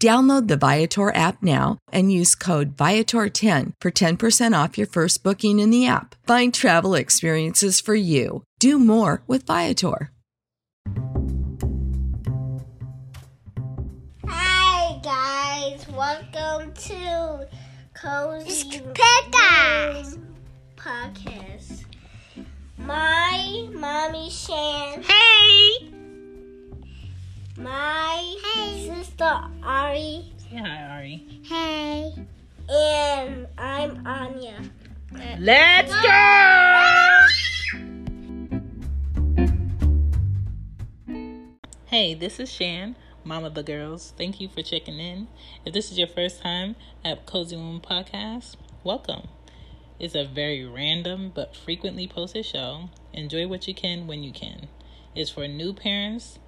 Download the Viator app now and use code Viator10 for 10% off your first booking in the app. Find travel experiences for you. Do more with Viator. Hi guys, welcome to Cozy Room Podcast. My mommy Shan. Hey! My sister Ari. Say hi, Ari. Hey. And I'm Anya. Let's go! Hey, this is Shan, mom of the girls. Thank you for checking in. If this is your first time at Cozy Woman Podcast, welcome. It's a very random but frequently posted show. Enjoy what you can when you can. It's for new parents.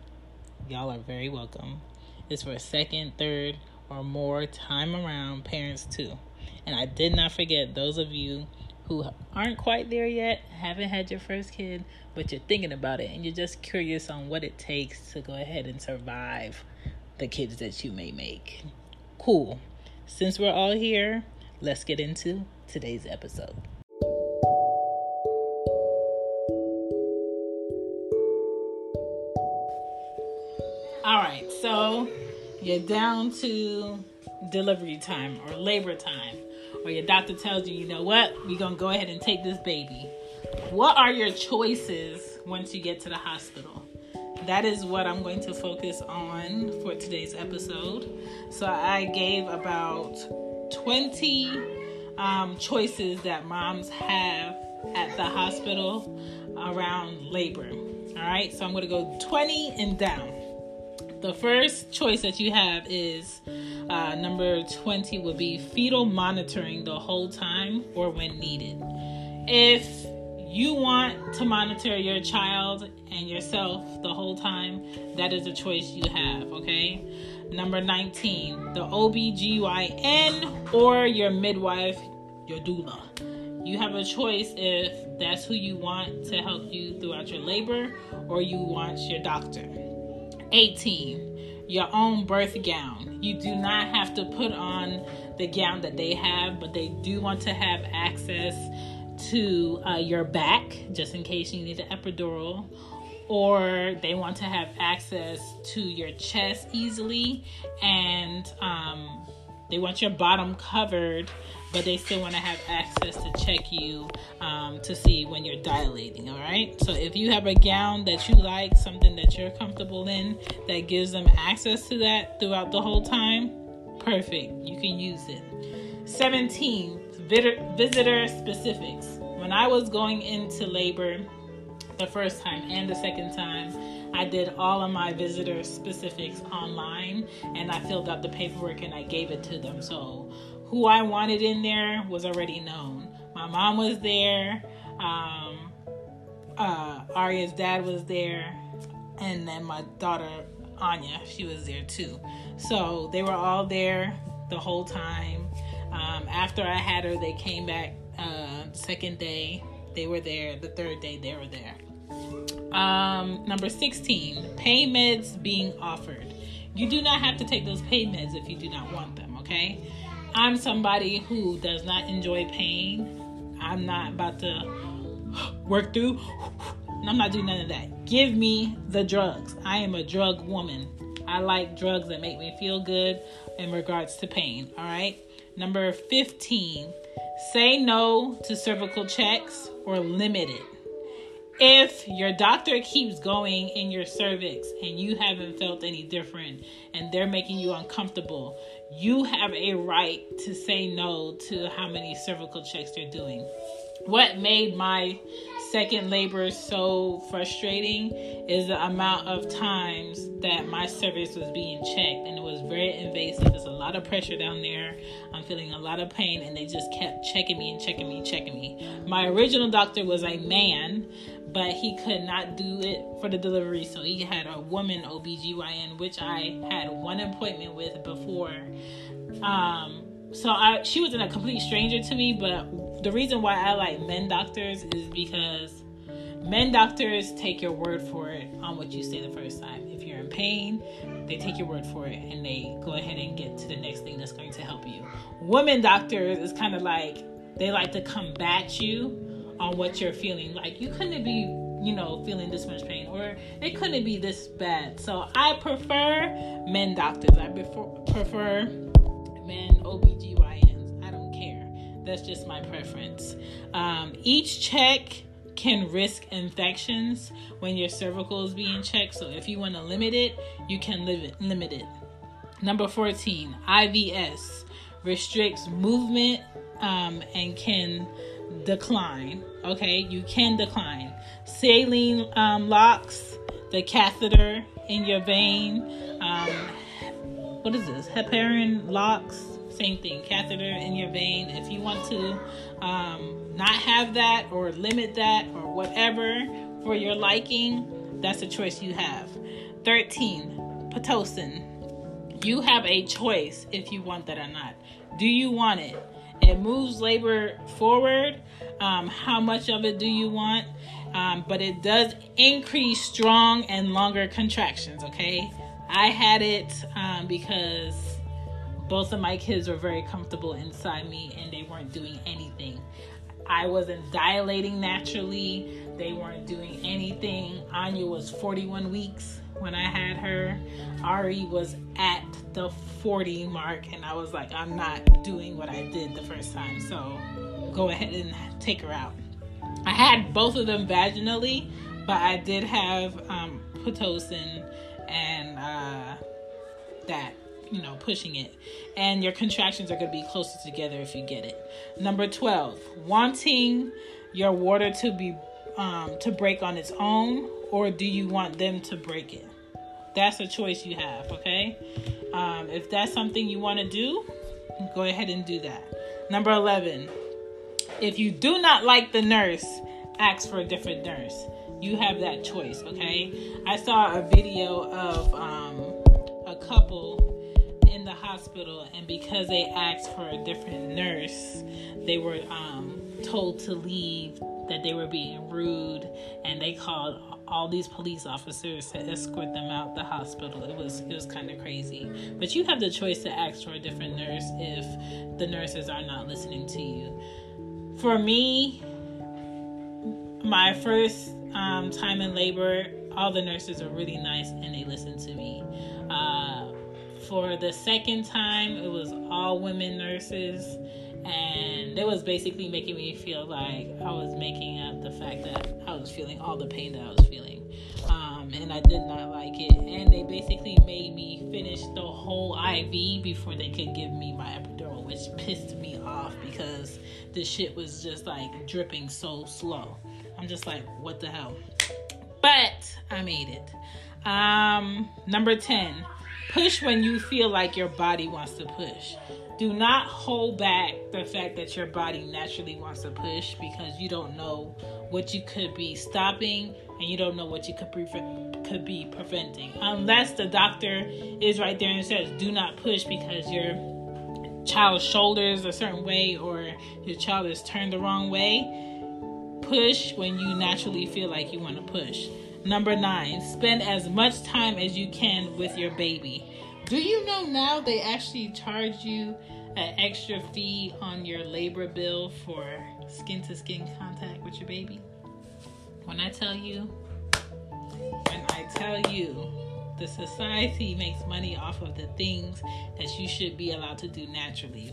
Y'all are very welcome. It's for second, third, or more time around parents too. And I did not forget those of you who aren't quite there yet, haven't had your first kid, but you're thinking about it and you're just curious on what it takes to go ahead and survive the kids that you may make. Cool. Since we're all here, let's get into today's episode. So you're down to delivery time or labor time, or your doctor tells you, you know what, we're gonna go ahead and take this baby. What are your choices once you get to the hospital? That is what I'm going to focus on for today's episode. So I gave about 20 um, choices that moms have at the hospital around labor. All right, so I'm going to go 20 and down. The first choice that you have is uh, number 20 would be fetal monitoring the whole time or when needed. If you want to monitor your child and yourself the whole time, that is a choice you have, okay? Number 19, the OBGYN or your midwife, your doula. You have a choice if that's who you want to help you throughout your labor or you want your doctor. 18. Your own birth gown. You do not have to put on the gown that they have, but they do want to have access to uh, your back just in case you need an epidural, or they want to have access to your chest easily, and um, they want your bottom covered but they still want to have access to check you um, to see when you're dilating. All right. So if you have a gown that you like, something that you're comfortable in, that gives them access to that throughout the whole time, perfect. You can use it. 17 visitor specifics. When I was going into labor the first time and the second time, I did all of my visitor specifics online and I filled out the paperwork and I gave it to them. So who I wanted in there was already known. My mom was there. Um, uh, Arya's dad was there, and then my daughter Anya, she was there too. So they were all there the whole time. Um, after I had her, they came back uh, second day. They were there. The third day, they were there. Um, number 16, pain meds being offered. You do not have to take those pain meds if you do not want them, okay? I'm somebody who does not enjoy pain. I'm not about to work through. I'm not doing none of that. Give me the drugs. I am a drug woman. I like drugs that make me feel good in regards to pain. All right. Number 15, say no to cervical checks or limit it. If your doctor keeps going in your cervix and you haven't felt any different and they're making you uncomfortable, you have a right to say no to how many cervical checks they're doing. What made my second labor so frustrating is the amount of times that my cervix was being checked and it was very invasive. There's a lot of pressure down there. I'm feeling a lot of pain and they just kept checking me and checking me, checking me. My original doctor was a man, but he could not do it for the delivery, so he had a woman OBGYN, which I had one appointment with before. Um, so I she wasn't a complete stranger to me, but the reason why I like men doctors is because men doctors take your word for it on what you say the first time. If you're in pain, they take your word for it and they go ahead and get to the next thing that's going to help you. Women doctors is kind of like they like to combat you on what you're feeling. Like you couldn't be, you know, feeling this much pain or it couldn't be this bad. So I prefer men doctors. I prefer, prefer men OBGYNs. I don't care. That's just my preference. Um, each check can risk infections when your cervical is being checked. So if you want to limit it, you can limit limit it. Number 14, IVS restricts movement um, and can decline. Okay, you can decline. Saline um, locks, the catheter in your vein. Um, what is this? Heparin locks, same thing. Catheter in your vein. If you want to um, not have that or limit that or whatever for your liking, that's a choice you have. 13. Pitocin. You have a choice if you want that or not. Do you want it? It moves labor forward. Um, how much of it do you want? Um, but it does increase strong and longer contractions, okay? I had it um, because both of my kids were very comfortable inside me and they weren't doing anything. I wasn't dilating naturally. They weren't doing anything. Anya was 41 weeks when I had her. Ari was at the 40 mark, and I was like, I'm not doing what I did the first time, so go ahead and take her out. I had both of them vaginally, but I did have um, Pitocin and uh, that, you know, pushing it. And your contractions are going to be closer together if you get it. Number 12, wanting your water to be um, to break on its own, or do you want them to break it? That's a choice you have, okay? Um, if that's something you want to do, go ahead and do that. Number 11, if you do not like the nurse, ask for a different nurse. You have that choice, okay? I saw a video of um, a couple in the hospital, and because they asked for a different nurse, they were um, told to leave, that they were being rude, and they called all these police officers to escort them out the hospital. It was it was kind of crazy. But you have the choice to ask for a different nurse if the nurses are not listening to you. For me, my first um, time in labor, all the nurses are really nice and they listen to me. Uh, for the second time, it was all women nurses, and it was basically making me feel like I was making up the fact that I was feeling all the pain that I was feeling. Um, and I did not like it. And they basically made me finish the whole IV before they could give me my epidural, which pissed me off because the shit was just like dripping so slow. I'm just like, what the hell? but I made it. Um, number 10, push when you feel like your body wants to push. Do not hold back the fact that your body naturally wants to push because you don't know what you could be stopping and you don't know what you could pre- could be preventing. Unless the doctor is right there and says, "Do not push because your child's shoulders a certain way or your child is turned the wrong way." Push when you naturally feel like you want to push. Number nine, spend as much time as you can with your baby. Do you know now they actually charge you an extra fee on your labor bill for skin to skin contact with your baby? When I tell you, when I tell you, the society makes money off of the things that you should be allowed to do naturally.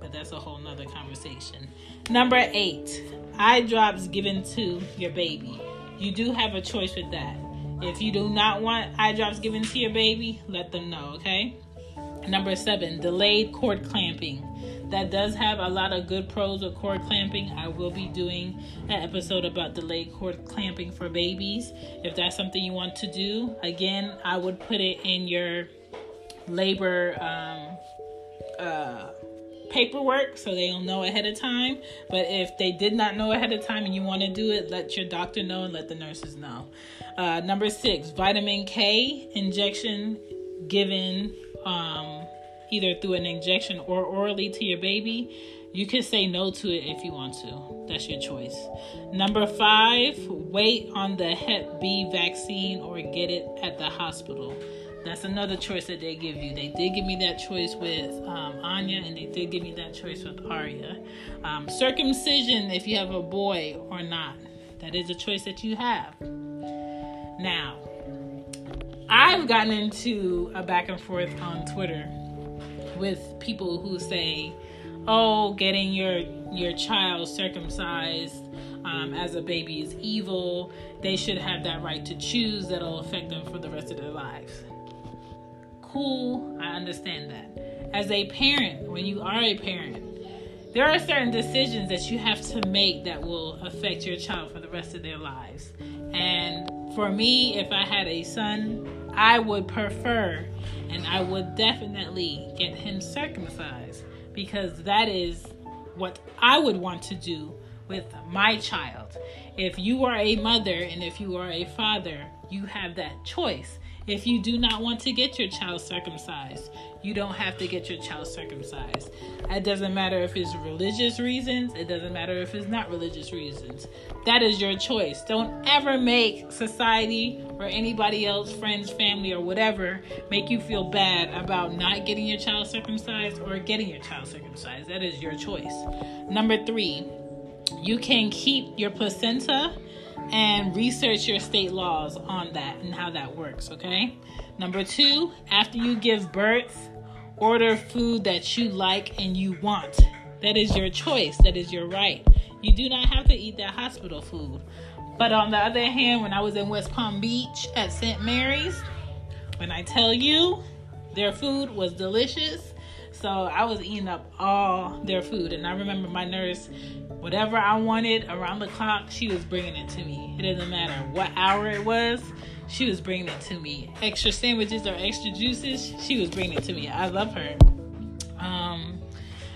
But that's a whole nother conversation. Number eight, eye drops given to your baby you do have a choice with that. If you do not want eye drops given to your baby, let them know, okay? Number seven, delayed cord clamping. That does have a lot of good pros with cord clamping. I will be doing an episode about delayed cord clamping for babies. If that's something you want to do, again, I would put it in your labor um, uh, paperwork so they'll know ahead of time. But if they did not know ahead of time and you want to do it, let your doctor know and let the nurses know. Uh, number six, vitamin K injection given um, either through an injection or orally to your baby. You can say no to it if you want to. That's your choice. Number five, wait on the Hep B vaccine or get it at the hospital. That's another choice that they give you. They did give me that choice with um, Anya, and they did give me that choice with Arya. Um, circumcision, if you have a boy or not, that is a choice that you have. Now, I've gotten into a back and forth on Twitter with people who say, "Oh, getting your your child circumcised um, as a baby is evil. They should have that right to choose. That'll affect them for the rest of their lives." Cool. I understand that. As a parent, when you are a parent, there are certain decisions that you have to make that will affect your child for the rest of their lives. And for me, if I had a son, I would prefer and I would definitely get him circumcised because that is what I would want to do with my child. If you are a mother and if you are a father, you have that choice. If you do not want to get your child circumcised, you don't have to get your child circumcised. It doesn't matter if it's religious reasons, it doesn't matter if it's not religious reasons. That is your choice. Don't ever make society or anybody else, friends, family, or whatever, make you feel bad about not getting your child circumcised or getting your child circumcised. That is your choice. Number three, you can keep your placenta and research your state laws on that and how that works, okay? Number two, after you give birth, order food that you like and you want. That is your choice, that is your right. You do not have to eat that hospital food. But on the other hand, when I was in West Palm Beach at St. Mary's, when I tell you their food was delicious, so I was eating up all their food. And I remember my nurse whatever I wanted around the clock, she was bringing it to me. It doesn't matter what hour it was, she was bringing it to me. Extra sandwiches or extra juices, she was bringing it to me. I love her. Um,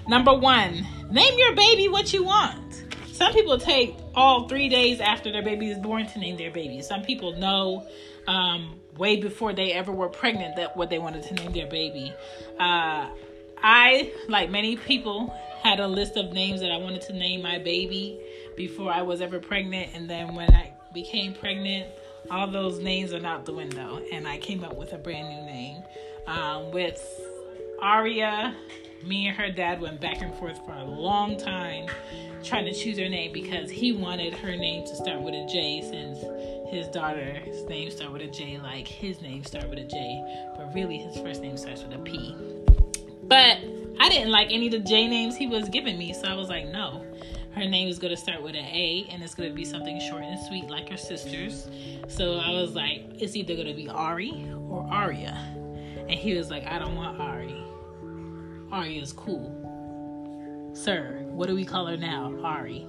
number one, name your baby what you want. Some people take all three days after their baby is born to name their baby. Some people know um, way before they ever were pregnant that what they wanted to name their baby. Uh, I, like many people, had a list of names that I wanted to name my baby before I was ever pregnant. And then when I became pregnant, all those names are out the window. And I came up with a brand new name. Um, with Aria, me and her dad went back and forth for a long time trying to choose her name because he wanted her name to start with a J since his daughter's name started with a J, like his name started with a J, but really his first name starts with a P. But I didn't like any of the J names he was giving me, so I was like, no. Her name is going to start with an A, and it's going to be something short and sweet like her sister's. So I was like, it's either going to be Ari or Aria. And he was like, I don't want Ari. Ari is cool. Sir, what do we call her now? Ari.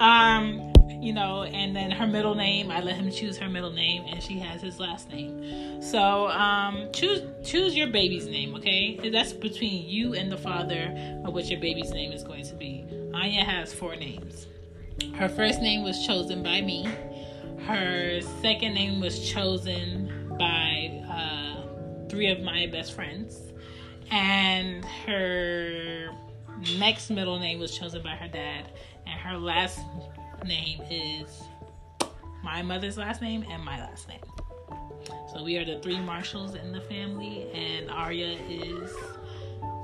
Um, you know, and then her middle name, I let him choose her middle name, and she has his last name. So um, choose choose your baby's name, okay? That's between you and the father of what your baby's name is going to be. Anya has four names. Her first name was chosen by me. Her second name was chosen by uh, three of my best friends, and her next middle name was chosen by her dad, and her last name is my mother's last name and my last name. So we are the three Marshalls in the family, and Arya is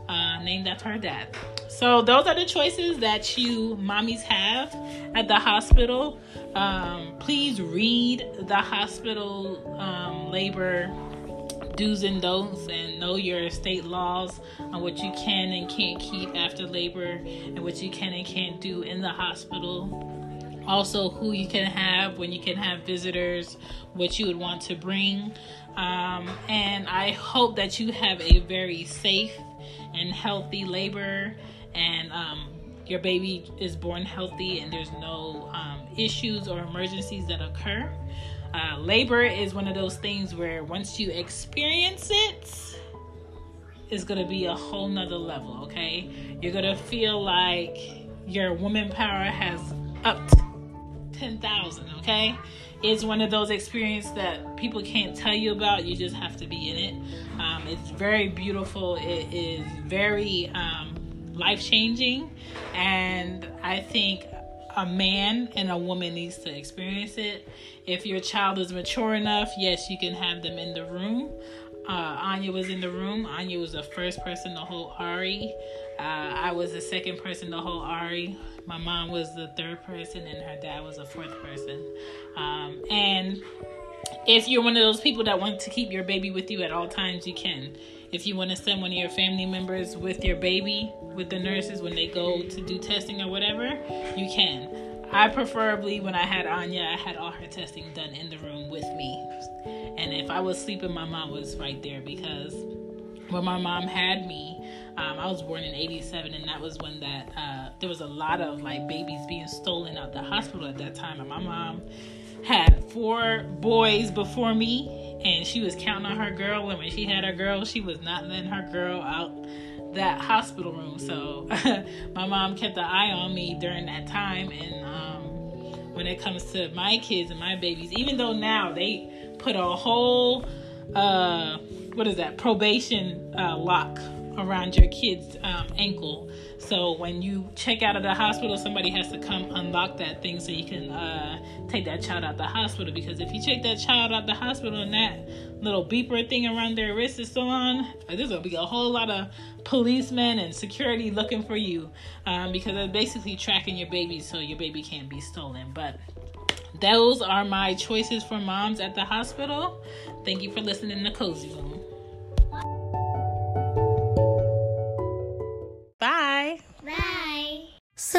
uh, named after her dad. So those are the choices that you mommies have at the hospital. Um, please read the hospital um, labor do's and don'ts and know your state laws on what you can and can't keep after labor and what you can and can't do in the hospital also who you can have when you can have visitors what you would want to bring. Um, and i hope that you have a very safe and healthy labor and um, your baby is born healthy and there's no um, issues or emergencies that occur. Uh, labor is one of those things where once you experience it it's gonna be a whole nother level okay? You're gonna feel like your woman power has upped 10,000, okay? It's one of those experiences that people can't tell you about. You just have to be in it. Um, it's very beautiful. It is very um, life changing. And I think a man and a woman needs to experience it. If your child is mature enough, yes, you can have them in the room. Uh, Anya was in the room. Anya was the first person to hold Ari. Uh, I was the second person to hold Ari my mom was the third person, and her dad was the fourth person. Um, and if you're one of those people that want to keep your baby with you at all times, you can. If you want to send one of your family members with your baby, with the nurses when they go to do testing or whatever, you can. I preferably, when I had Anya, I had all her testing done in the room with me. And if I was sleeping, my mom was right there because when my mom had me, um, I was born in '87, and that was when that uh, there was a lot of like babies being stolen out the hospital at that time. And my mom had four boys before me, and she was counting on her girl. And when she had her girl, she was not letting her girl out that hospital room. So my mom kept an eye on me during that time. And um, when it comes to my kids and my babies, even though now they put a whole uh, what is that probation uh, lock around your kid's um, ankle. So when you check out of the hospital, somebody has to come unlock that thing so you can uh, take that child out the hospital. Because if you take that child out the hospital and that little beeper thing around their wrist is still on, there's gonna be a whole lot of policemen and security looking for you um, because they're basically tracking your baby so your baby can't be stolen. But those are my choices for moms at the hospital. Thank you for listening to Cozy Room.